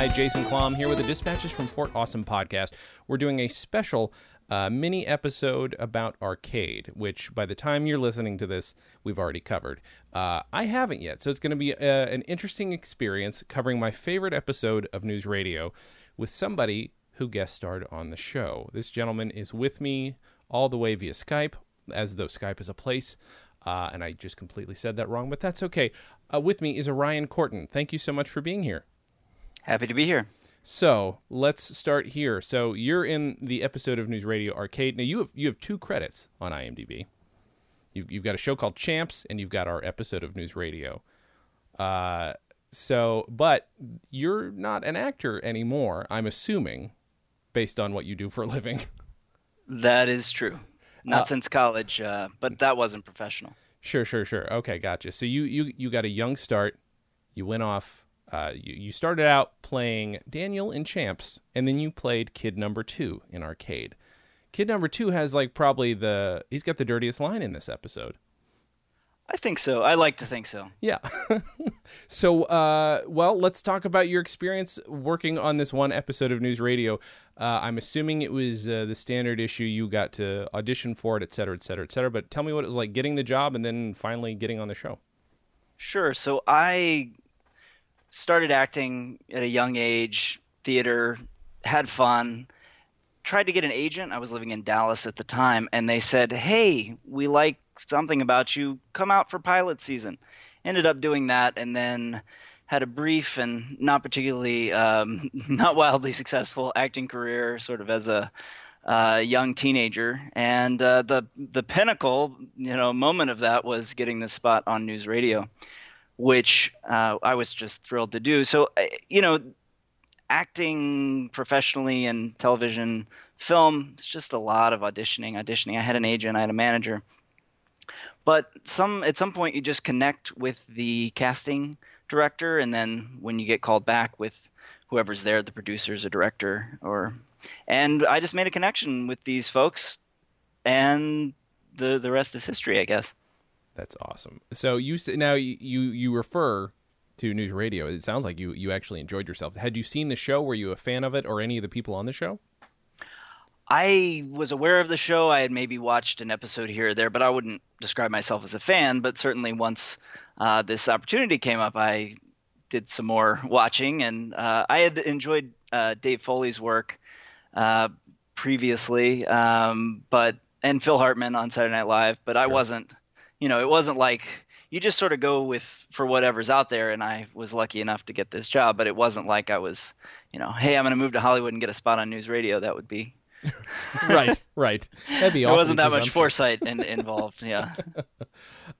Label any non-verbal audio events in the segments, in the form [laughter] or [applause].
Hi. Jason Klom here with the Dispatches from Fort Awesome podcast. We're doing a special uh, mini episode about arcade, which by the time you're listening to this, we've already covered. Uh, I haven't yet, so it's going to be uh, an interesting experience covering my favorite episode of News Radio with somebody who guest starred on the show. This gentleman is with me all the way via Skype, as though Skype is a place. Uh, and I just completely said that wrong, but that's okay. Uh, with me is Orion Corton. Thank you so much for being here. Happy to be here. So let's start here. So you're in the episode of News Radio Arcade. Now you have you have two credits on IMDb. You've you've got a show called Champs, and you've got our episode of News Radio. Uh, so, but you're not an actor anymore. I'm assuming, based on what you do for a living. [laughs] That is true. Not Uh, since college, uh, but that wasn't professional. Sure, sure, sure. Okay, gotcha. So you you you got a young start. You went off. Uh, you you started out playing Daniel in Champs, and then you played Kid Number Two in Arcade. Kid Number Two has like probably the he's got the dirtiest line in this episode. I think so. I like to think so. Yeah. [laughs] so, uh, well, let's talk about your experience working on this one episode of News Radio. Uh, I'm assuming it was uh, the standard issue. You got to audition for it, et cetera, et cetera, et cetera. But tell me what it was like getting the job and then finally getting on the show. Sure. So I started acting at a young age, theater, had fun, tried to get an agent. I was living in Dallas at the time, and they said, "Hey, we like something about you. Come out for pilot season." Ended up doing that, and then had a brief and not particularly, um, [laughs] not wildly successful acting career, sort of as a uh, young teenager, and uh, the the pinnacle, you know, moment of that was getting this spot on news radio, which uh, I was just thrilled to do. So, uh, you know, acting professionally in television, film, it's just a lot of auditioning, auditioning. I had an agent, I had a manager, but some at some point you just connect with the casting director, and then when you get called back with whoever's there, the producers, or director, or and I just made a connection with these folks, and the the rest is history, I guess. That's awesome. So you now you you, refer to News Radio. It sounds like you you actually enjoyed yourself. Had you seen the show? Were you a fan of it or any of the people on the show? I was aware of the show. I had maybe watched an episode here or there, but I wouldn't describe myself as a fan. But certainly, once uh, this opportunity came up, I did some more watching, and uh, I had enjoyed uh, Dave Foley's work uh, previously, um, but and Phil Hartman on Saturday Night Live. But I wasn't, you know, it wasn't like you just sort of go with for whatever's out there. And I was lucky enough to get this job, but it wasn't like I was, you know, hey, I'm going to move to Hollywood and get a spot on news radio. That would be [laughs] right, right. That'd be there wasn't that much foresight in, involved. Yeah. [laughs]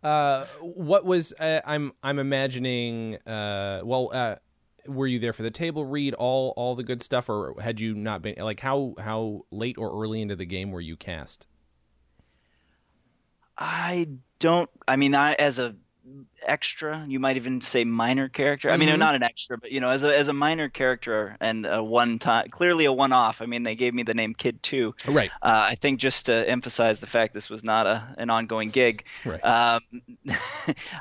Uh, what was uh, I'm I'm imagining? Uh, well, uh, were you there for the table read, all all the good stuff, or had you not been? Like how how late or early into the game were you cast? I don't. I mean, I as a extra, you might even say minor character. I mean, Mhm. not an extra, but you know, as a as a minor character and a one time, clearly a one off. I mean, they gave me the name Kid Two. Right, Uh, I think just to emphasize the fact this was not a an ongoing gig. right. Um, [laughs]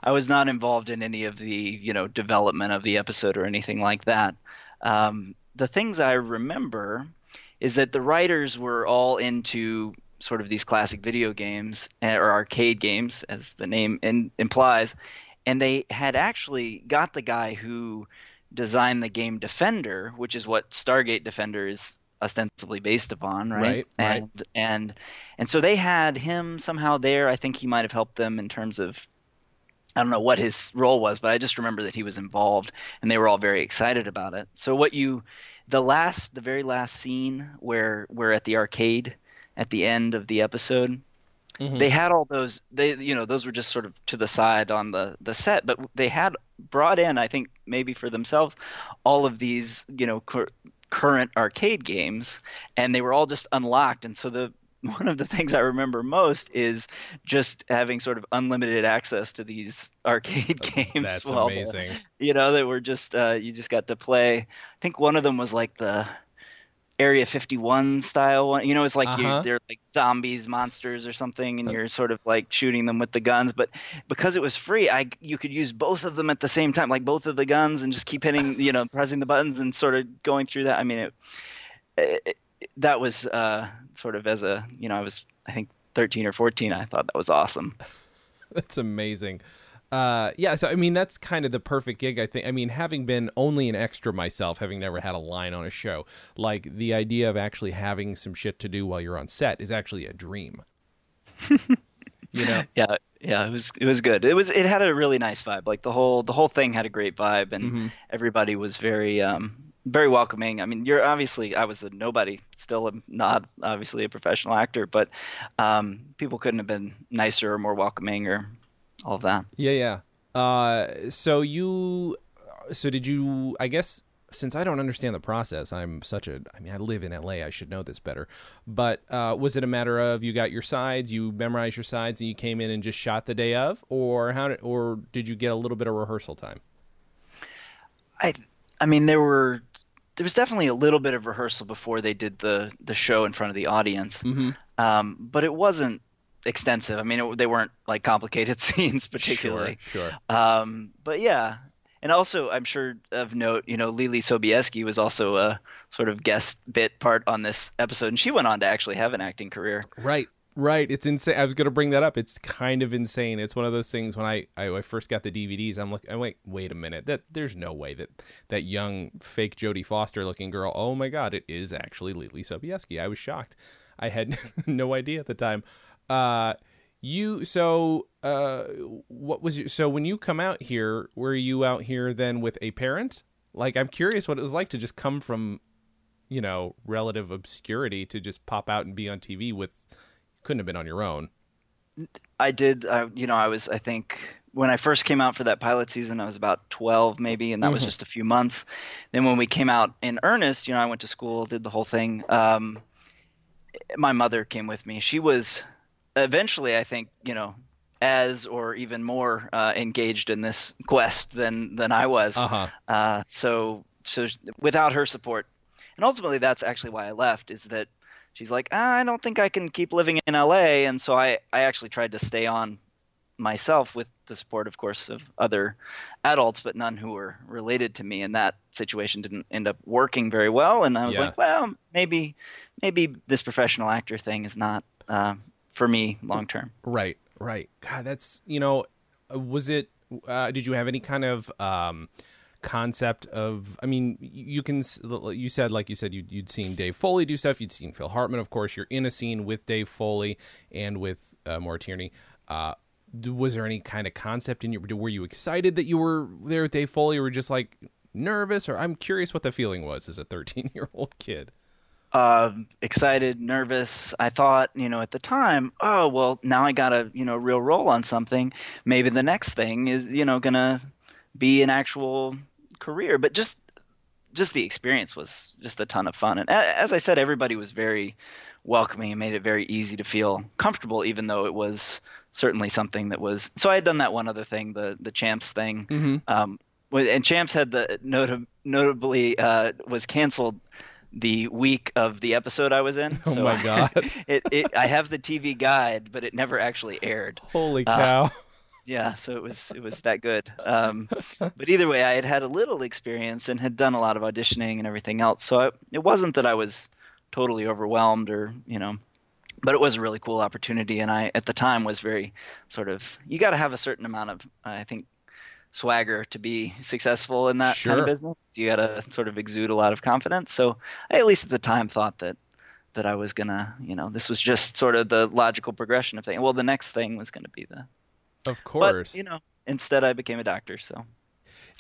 I was not involved in any of the you know development of the episode or anything like that. Um, the things I remember is that the writers were all into sort of these classic video games eh, or arcade games, as the name in, implies, and they had actually got the guy who designed the game Defender, which is what Stargate Defender is ostensibly based upon, right? Right, right. And and and so they had him somehow there. I think he might have helped them in terms of I don't know what his role was, but I just remember that he was involved and they were all very excited about it. So what you the last the very last scene where we're at the arcade at the end of the episode they had all those they you know those were just sort of to the side on the the set but they had brought in i think maybe for themselves all of these you know cur- current arcade games and they were all just unlocked and so the [laughs] one of the things I remember most is just having sort of unlimited access to these [laughs] arcade games. That's while, amazing. You know, they were just uh, you just got to play. I think one of them was like the Area 51 style one. You know, it's like Uh-huh. you, they're like zombies, monsters, or something, and you're sort of like shooting them with the guns. But because it was free, I you could use both of them at the same time, like both of the guns, and just keep hitting, [laughs] you know, pressing the buttons and sort of going through that. I mean, it, it, that was uh, sort of as a you know, I was I think 13 or 14. I thought that was awesome. [laughs] That's amazing. Uh, yeah, so I mean that's kind of the perfect gig. I think. I mean, having been only an extra myself, having never had a line on a show, like the idea of actually having some shit to do while you're on set is actually a dream. [laughs] you know, Yeah, yeah, it was it was good. It was it had a really nice vibe. Like the whole the whole thing had a great vibe, and Mhm. everybody was very um very welcoming. I mean, you're obviously I was a nobody, still am not obviously a professional actor, but um, people couldn't have been nicer or more welcoming or all of that. Yeah, yeah. Uh, so you, so did you? I guess since I don't understand the process, I'm such a. I mean, I live in LA. I should know this better. But uh, was it a matter of you got your sides, you memorized your sides, and you came in and just shot the day of, or how did, or did you get a little bit of rehearsal time? I I mean there were there was definitely a little bit of rehearsal before they did the the show in front of the audience, Mm-hmm. um, but it wasn't extensive. I mean, it, they weren't like complicated [laughs] scenes particularly. Sure. sure. Um, but yeah, and also I'm sure of note, you know, Leelee Sobieski was also a sort of guest bit part on this episode, and she went on to actually have an acting career. Right. Right. It's insane. I was going to bring that up. It's kind of insane. It's one of those things when I, I, I first got the DVDs, I'm like, I'm wait a minute. That there's no way that that young fake Jodie Foster looking girl, oh my God, it is actually Leelee Sobieski. I was shocked. I had [laughs] no idea at the time. Uh, you, so, uh, what was you, so when you come out here, were you out here then with a parent? Like, I'm curious what it was like to just come from, you know, relative obscurity to just pop out and be on TV with, couldn't have been on your own. I did, uh, you know, I was, I think, when I first came out for that pilot season, I was about 12 maybe, and that was Mhm. just a few months. Then when we came out in earnest, you know, I went to school, did the whole thing. Um, my mother came with me. She was eventually, I think, you know, as or even more uh, engaged in this quest than than I was. Uh-huh. Uh, so so without her support, and ultimately that's actually why I left. Is that she's like, ah, I don't think I can keep living in LA, and so I I actually tried to stay on myself with the support, of course, of other adults, but none who were related to me. And that situation didn't end up working very well. And I was Yeah. like, well, maybe maybe this professional actor thing is not uh, for me long term. Right, right. God, that's you know, was it? Uh, did you have any kind of um, concept of? I mean, you can. You said, like you said, you'd, you'd seen Dave Foley do stuff. You'd seen Phil Hartman, of course. You're in a scene with Dave Foley and with uh, Maura Tierney. Uh, was there any kind of concept in your? Were you excited that you were there with Dave Foley, or just like nervous? Or I'm curious what the feeling was as a 13 year old kid. Um, excited, nervous. I thought, you know, at the time, oh well, now I got a you know real role on something. Maybe the next thing is you know gonna be an actual career. But just just the experience was just a ton of fun. And a- as I said, everybody was very welcoming and made it very easy to feel comfortable, even though it was certainly something that was. So I had done that one other thing, the the champs thing. Mm-hmm. Um, and Champs had the notab- notably uh, was canceled the week of the episode I was in. [laughs] Oh So my God. [laughs] it, it I have the TV guide, but it never actually aired. Holy Uh, cow! Yeah, so it was it was that good. Um, but either way, I had had a little experience and had done a lot of auditioning and everything else. So I, it wasn't that I was totally overwhelmed or you know, but it was a really cool opportunity. And I at the time was very sort of you got to have a certain amount of I think swagger to be successful in that kind of business. You got to sort of exude a lot of confidence. So I at least at the time thought that that I was gonna, you know, this was just sort of the logical progression of things. Well, the next thing was gonna be the of course. but you know, instead I became a doctor. So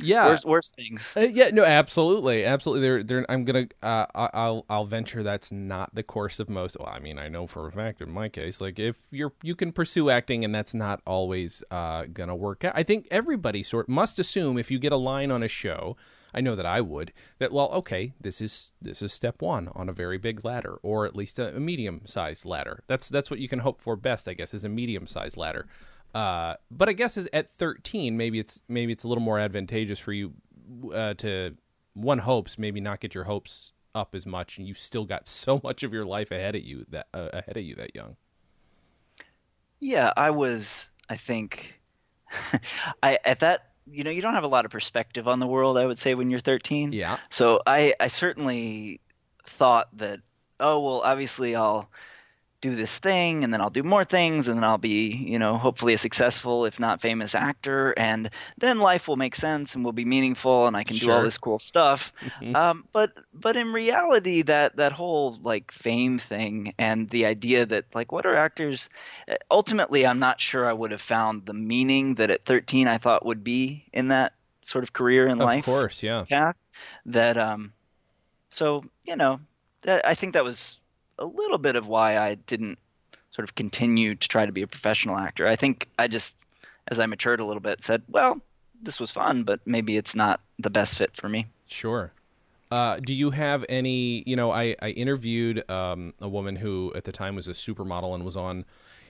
Yeah, worse, worse things. Uh, yeah, no, absolutely, absolutely. They're, they're, I'm gonna, uh, I- I'll, I'll venture that's not the course of most. Well, I mean, I know for a fact in my case, like if you're, you can pursue acting, and that's not always uh, gonna work out. I think everybody sort must assume if you get a line on a show, I know that I would that. Well, okay, this is this is step one on a very big ladder, or at least a, a medium sized ladder. That's that's what you can hope for best, I guess, is a medium sized ladder. Uh, but I guess is at 13, maybe it's maybe it's a little more advantageous for you uh, to one hopes maybe not get your hopes up as much, and you still got [laughs] so much of your life ahead of you that uh, ahead of you that young. Yeah, I was. I think, [laughs] I at that. You know, you don't have a lot of perspective on the world. I would say when you're 13. Yeah, So I, I certainly thought that, oh well, obviously I'll do this thing, and then I'll do more things, and then I'll be, you know, hopefully a successful, if not famous, actor, and then life will make sense and will be meaningful, and I can do all this cool stuff. Mhm. Um, but but in reality, that that whole like fame thing and the idea that like what are actors? uh, Ultimately, I'm not sure I would have found the meaning that at 13 I thought would be in that sort of career in of life Of course, yeah. path that um so you know that i think that was a little bit of why i didn't sort of continue to try to be a professional actor i think i just as i matured a little bit said well this was fun but maybe it's not the best fit for me Sure. Uh, do you have any? You know, I I interviewed um, a woman who at the time was a supermodel and was on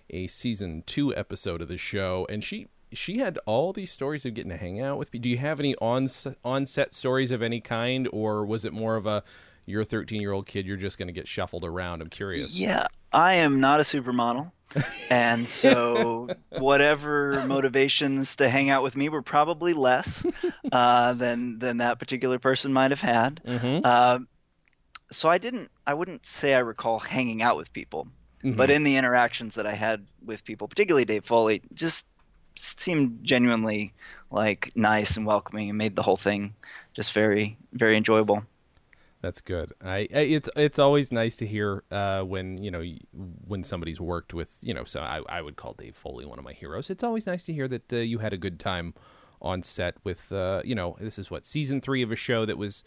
a season two episode of the show, and she she had all these stories of getting to hang out with. Do you have any on on set stories of any kind, or was it more of a you're a 13 year old kid, you're just going to get shuffled around? I'm curious. yeah i am not a supermodel and so [laughs] whatever motivations to hang out with me were probably less uh, than than that particular person might have had Mm-hmm. Um, so I didn't. I wouldn't say I recall hanging out with people, Mm-hmm. but in the interactions that I had with people, particularly Dave Foley, just seemed genuinely like nice and welcoming, and made the whole thing just very, very enjoyable. That's good. I, I it's it's always nice to hear uh, when you know when somebody's worked with you know. So I, I would call Dave Foley one of my heroes. It's always nice to hear that uh, you had a good time on set with uh, you know this is what season three of a show that was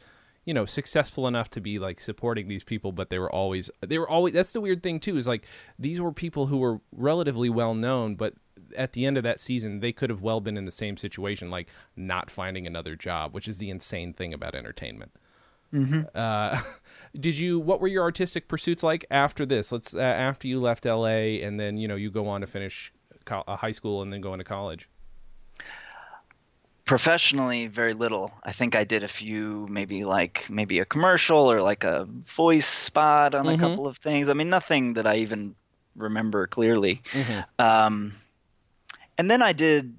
you know successful enough to be like supporting these people, but they were always they were always that's the weird thing too is like these were people who were relatively well known, but at the end of that season they could have well been in the same situation like not finding another job, which is the insane thing about entertainment. Uh, [laughs] did you? What were your artistic pursuits like after this? Let's uh, after you left L.A. and then you know you go on to finish co- uh, high school and then go into college. Professionally, very little. I think I did a few, maybe like maybe a commercial or like a voice spot on a Mhm. couple of things. I mean, nothing that I even remember clearly. Mhm. Um, and then I did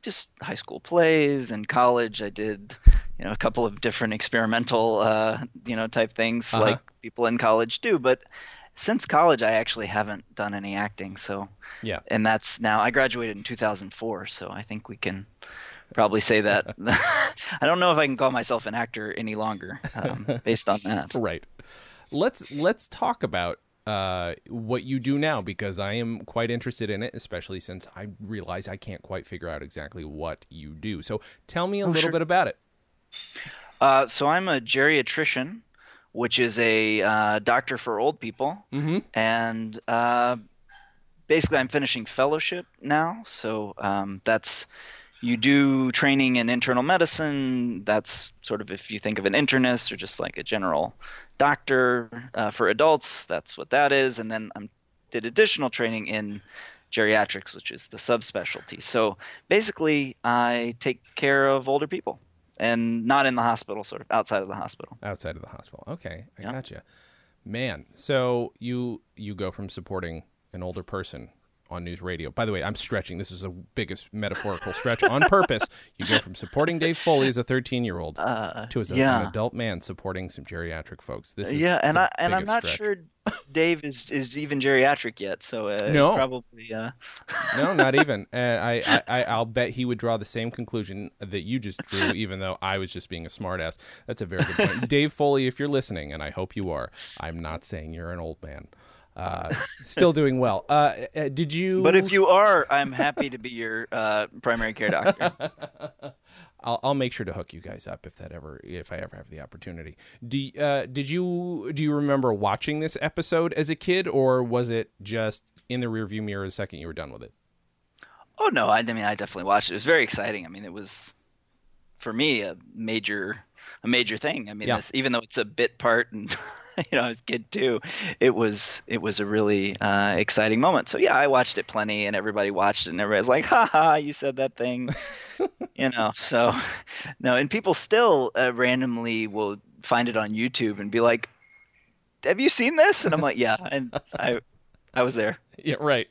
just high school plays and college. I did, you know, a couple of different experimental, uh, you know, type things Uh-huh. like people in college do. But since college, I actually haven't done any acting. So, Yeah. and that's now I graduated in 2004. So I think we can probably say that. [laughs] [laughs] I don't know if I can call myself an actor any longer um, [laughs] based on that. Right. Let's let's talk about uh, what you do now because I am quite interested in it, especially since I realize I can't quite figure out exactly what you do. So tell me a Oh, little sure. bit about it. Uh, so I'm a geriatrician, which is a uh, doctor for old people. Mm-hmm. and uh, basically i'm finishing fellowship now. So um, that's you do training in internal medicine. That's sort of if you think of an internist or just like a general doctor uh, for adults that's what that is. And then i did additional training in geriatrics which is the subspecialty. So basically i take care of older people and not in the hospital sort of outside of the hospital outside of the hospital. Okay, I Yeah. gotcha. Man, so you you go from supporting an older person on news radio. By the way, I'm stretching. This is the biggest metaphorical stretch on purpose. [laughs] You go from supporting Dave Foley as a 13 year old uh, to as a, yeah an adult man supporting some geriatric folks. This is yeah, and I and I'm not stretch. sure [laughs] Dave is is even geriatric yet, so uh, No. probably uh, [laughs] No, not even. Uh, I, I, I, I'll bet he would draw the same conclusion that you just drew, even though I was just being a smartass. That's a very good point. Dave Foley, if you're listening, and I hope you are, I'm not saying you're an old man. Uh, still doing well. Uh, uh, did you? But if you are, I'm happy to be your uh, primary care doctor. [laughs] I'll, I'll make sure to hook you guys up if that ever if I ever have the opportunity. Do uh, did you do you remember watching this episode as a kid, or was it just in the rearview mirror the second you were done with it? Oh no, I, I mean I definitely watched it. It was very exciting. I mean it was for me a major a major thing. I mean Yeah. this, even though it's a bit part and [laughs] [laughs] you know I was a kid too, it was it was a really uh, exciting moment. So yeah, I watched it plenty, and everybody watched it, and everybody's like, "Ha ha, you said that thing," [laughs] you know. So [laughs] no, and people still uh, randomly will find it on YouTube and be like, "Have you seen this?" And I'm like, "Yeah," and I I was there. Yeah, right.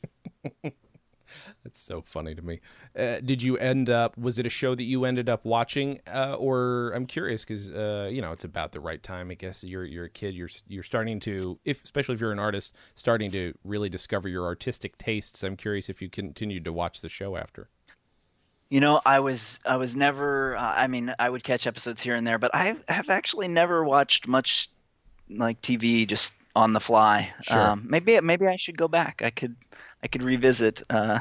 [laughs] That's so funny to me. Uh, did you end up? Was it a show that you ended up watching, uh, or I'm curious because uh, you know it's about the right time. I guess you're you're a kid. You're you're starting to, if especially if you're an artist, starting to really discover your artistic tastes. I'm curious if you continued to watch the show after. You know, I was I was never. Uh, I mean, I would catch episodes here and there, but I have actually never watched much like TV just on the fly. Sure. Um, maybe maybe I should go back. I could I could revisit uh,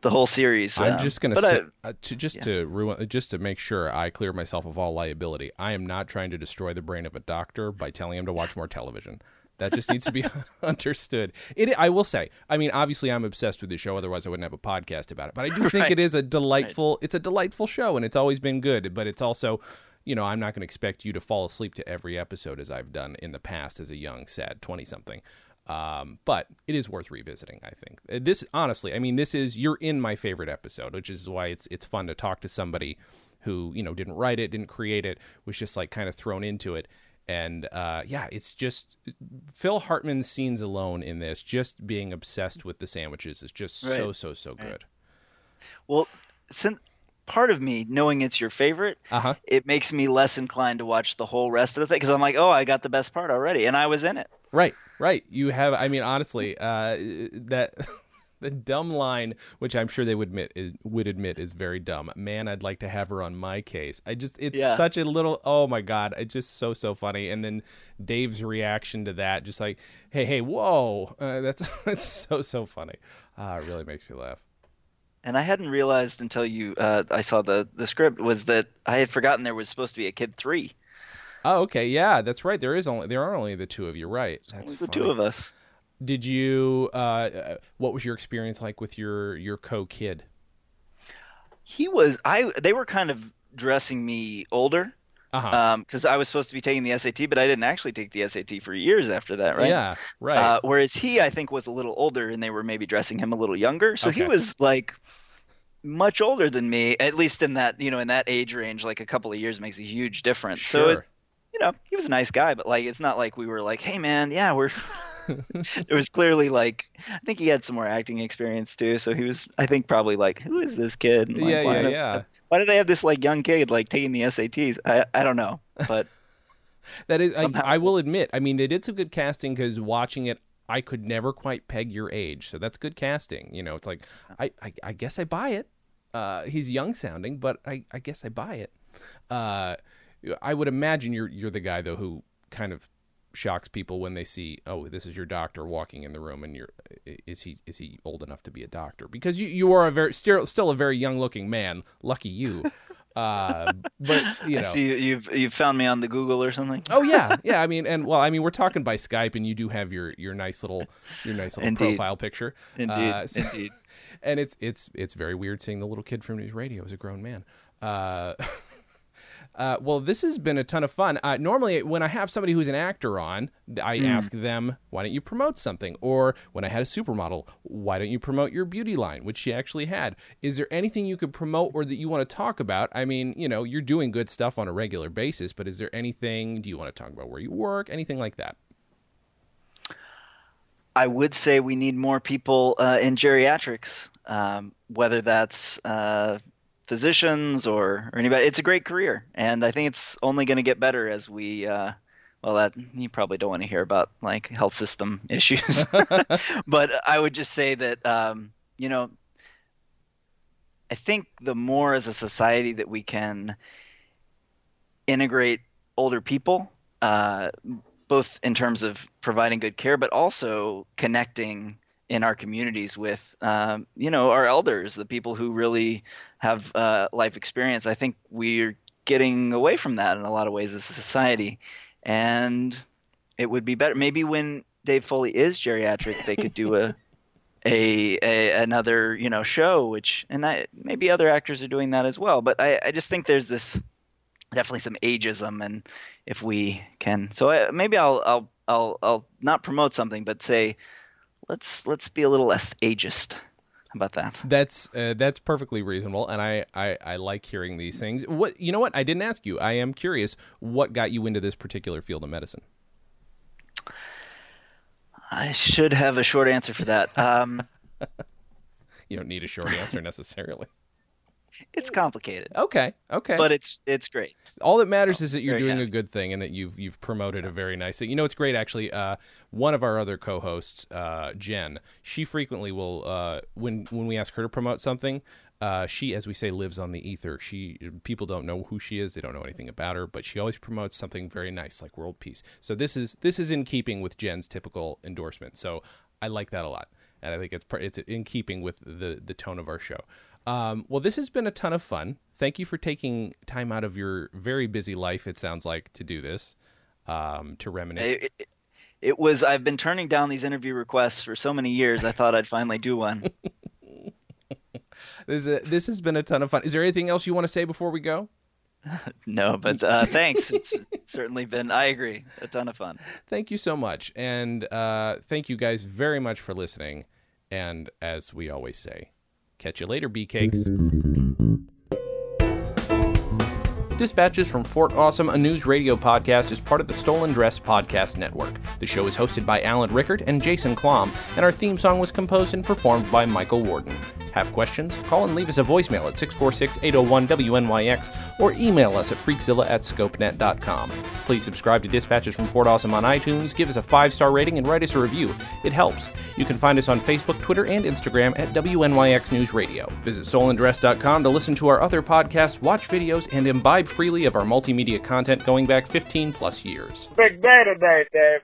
the whole series. I'm um, just gonna but say I- uh, to just yeah. to ruin, just to make sure I clear myself of all liability. I am not trying to destroy the brain of a doctor by telling him to watch more television. That just needs to be [laughs] understood. It, I will say. I mean, obviously, I'm obsessed with the show. Otherwise, I wouldn't have a podcast about it. But I do think Right. it is a delightful. It's a delightful show, and it's always been good. But it's also, you know, I'm not going to expect you to fall asleep to every episode as I've done in the past as a young, sad twenty something. Um, but it is worth revisiting. I think Uh, this, honestly, I mean, this is you're in my favorite episode, which is why it's it's fun to talk to somebody who you know didn't write it, didn't create it, was just like kind of thrown into it. And uh, yeah, it's just Phil Hartman's scenes alone in this, just being obsessed with the sandwiches, is just so Right. so so good. well, since part of me knowing it's your favorite, Uh huh. it makes me less inclined to watch the whole rest of the thing because I'm like, oh, I got the best part already, and I was in it. Right, right. You have. I mean, honestly, uh, that [laughs] the dumb line, which I'm sure they would admit is, would admit is very dumb. Man, I'd like to have her on my case. I just, it's Yeah. such a little. Oh my god, it's just so so funny. And then Dave's reaction to that, just like, hey hey, whoa, uh, that's [laughs] that's so so funny. Uh, it really makes me laugh. And I hadn't realized until you uh, I saw the the script was that I had forgotten there was supposed to be a kid three. Oh, okay, yeah, that's right. There is only there are only the two of you, right? That's Only the funny. two of us. Did you? Uh, uh, what was your experience like with your your co kid? He was I. They were kind of dressing me older Uh huh. because I was supposed to be taking the SAT, but I didn't actually take the SAT for years after that, right? Yeah, right. Uh, whereas he, I think, was a little older, and they were maybe dressing him a little younger. So he was like much older than me, at least in that you know in that age range. Like a couple of years makes a huge difference. So it, sure. You know, he was a nice guy, but like it's not like we were like, hey man, yeah, we're. [laughs] there was clearly like I think he had some more acting experience too, so he was I think probably like, who is this kid? And, like, Yeah, why yeah, do- yeah. [laughs] Why do they have this like young kid like taking the SATs? I I don't know, but [laughs] That is, I, I will admit. I mean, they did some good casting because watching it, I could never quite peg your age. So that's good casting. You know, it's like I, I, I guess I buy it. Uh, he's young sounding, but I, I guess I buy it. Uh, I would imagine you're you're the guy though who kind of shocks people when they see, oh, this is your doctor walking in the room, and you're, is he is he old enough to be a doctor? Because you you are a very still still a very young looking man. Lucky you. [laughs] Uh, but you know, I see you, you've you've found me on the Google or something. Oh yeah, [laughs] yeah. I mean, and well, I mean, we're talking by Skype, and you do have your your nice little your nice little Indeed. profile picture. Indeed, Uh, so- [laughs] indeed. and it's it's it's very weird seeing the little kid from News Radio as a grown man. Uh, uh, well, this has been a ton of fun. Uh, normally, when I have somebody who's an actor on, I ask them, "Why don't you promote something?" Or when I had a supermodel, "Why don't you promote your beauty line?" Which she actually had. Is there anything you could promote or that you want to talk about? I mean, you know, you're doing good stuff on a regular basis, but is there anything? Do you want to talk about where you work? Anything like that? I would say we need more people uh, in geriatrics, um, whether that's uh, physicians or, or anybody. It's a great career, and I think it's only going to get better as we. Uh, well, that you probably don't want to hear about like health system [laughs] issues, [laughs] but I would just say that um, you know, I think the more as a society that we can integrate older people. Uh, both in terms of providing good care, but also connecting in our communities with um, you know our elders, the people who really have uh, life experience. I think we're getting away from that in a lot of ways as a society, and it would be better maybe when Dave Foley is geriatric, they could do a [laughs] a, a another you know show, which and I, maybe other actors are doing that as well. But I, I just think there's this definitely some ageism, and if we can, so I, maybe I'll I'll I'll I'll not promote something, but say let's let's be a little less ageist. About that? That's uh, that's perfectly reasonable, and I, I I like hearing these things. What you know? What I didn't ask you. I am curious. What got you into this particular field of medicine? I should have a short answer for that. Um, [laughs] you don't need a short answer necessarily. It's complicated. Okay, okay. But it's it's great. All that matters is that you're doing happy. a good thing and that you've you've promoted a very nice thing. You know, it's great actually. Uh, one of our other co-hosts, uh, Jen, she frequently will uh, when when we ask her to promote something, uh, she, as we say, lives on the ether. She people don't know who she is; they don't know anything about her, but she always promotes something very nice, like world peace. So this is this is in keeping with Jen's typical endorsement. So I like that a lot, and I think it's it's in keeping with the the tone of our show. Um, well, this has been a ton of fun. Thank you for taking time out of your very busy life. It sounds like to do this, um, to reminisce. It, it, it, was. I've been turning down these interview requests for so many years. I thought I'd finally do one. [laughs] this uh, this has been a ton of fun. Is there anything else you want to say before we go? [laughs] no, but uh, thanks. It's certainly been. I agree, a ton of fun. Thank you so much, and uh, thank you guys very much for listening. And as we always say. Catch you later, bee cakes. Dispatches from Fort Awesome, a news radio podcast, is part of the Stolen Dress Podcast Network. The show is hosted by Alan Rickard and Jason Klom, and our theme song was composed and performed by Michael Warden. Have questions? Call and leave us a voicemail at 646 801 WNYX or email us at freakzilla at scopenet.com. Please subscribe to Dispatches from Fort Awesome on iTunes, give us a five star rating, and write us a review. It helps. You can find us on Facebook, Twitter, and Instagram at WNYX News Radio. Visit stolendress.com to listen to our other podcasts, watch videos, and imbibe freely of our multimedia content going back 15 plus years. Big day today, Dave.